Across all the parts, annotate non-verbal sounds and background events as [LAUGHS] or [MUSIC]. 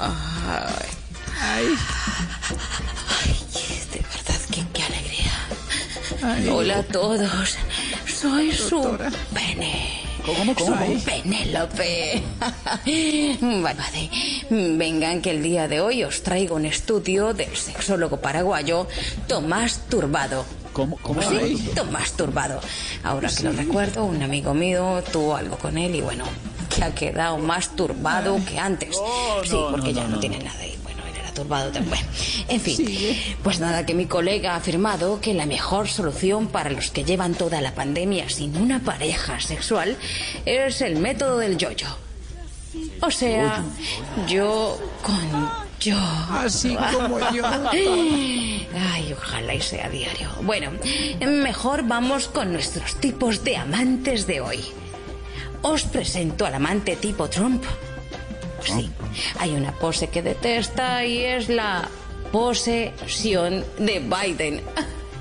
Ay, Ay, de verdad que qué alegría. ay. Hola a todos. Soy su pene. ¿Cómo, cómo? Soy Penélope. [LAUGHS] Vale. Vengan que el día de hoy os traigo un estudio del sexólogo paraguayo Tomás Turbado. ¿Cómo, cómo Sí. Tomás Turbado. Ahora que lo recuerdo, un amigo mío tuvo algo con él y bueno, ha quedado más turbado que antes. sí, porque ya no, tiene nada y bueno, él era turbado también. En fin, pues nada, que mi colega ha afirmado que la mejor solución para los que llevan toda la pandemia sin una pareja sexual es el método del yo-yo. O sea, yo con yo. Así como yo. [LAUGHS] Ay, ojalá y sea diario. Bueno, mejor vamos con nuestros tipos de amantes de hoy. Os presento al amante tipo Trump. Sí, hay una pose que detesta y es la posesión de Biden.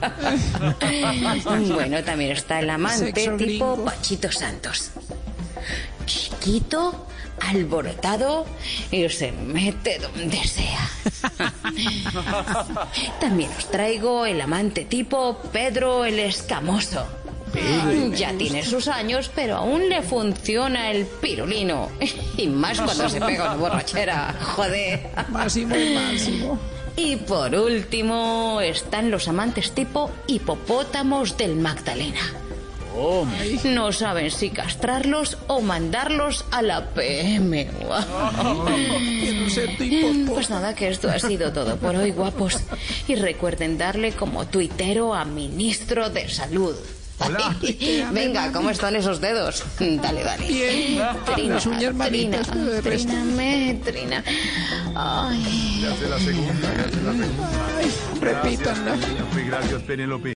[LAUGHS] bueno, también está el amante tipo. Pachito Santos. Chiquito, alborotado y se mete donde sea. [LAUGHS] También os traigo el amante tipo Pedro el Escamoso. Ya tiene sus años, pero aún le funciona el pirulino. [LAUGHS] Y más cuando se pega una borrachera. Joder. Máximo y máximo. Y por último están los amantes tipo hipopótamos del Magdalena. No saben si castrarlos o mandarlos a la PM. Pues nada, que esto ha sido todo por hoy, guapos. Y recuerden darle como tuitero a ministro de salud. Hola. [LAUGHS] Venga, ¿cómo están esos dedos? [LAUGHS] Dale, dale. Bien. Trina, Las uñas trina, manitas, tríname, trina. Ay. Ya hace la segunda, ya hace la segunda. Ay, repítanla. Gracias, Penélope.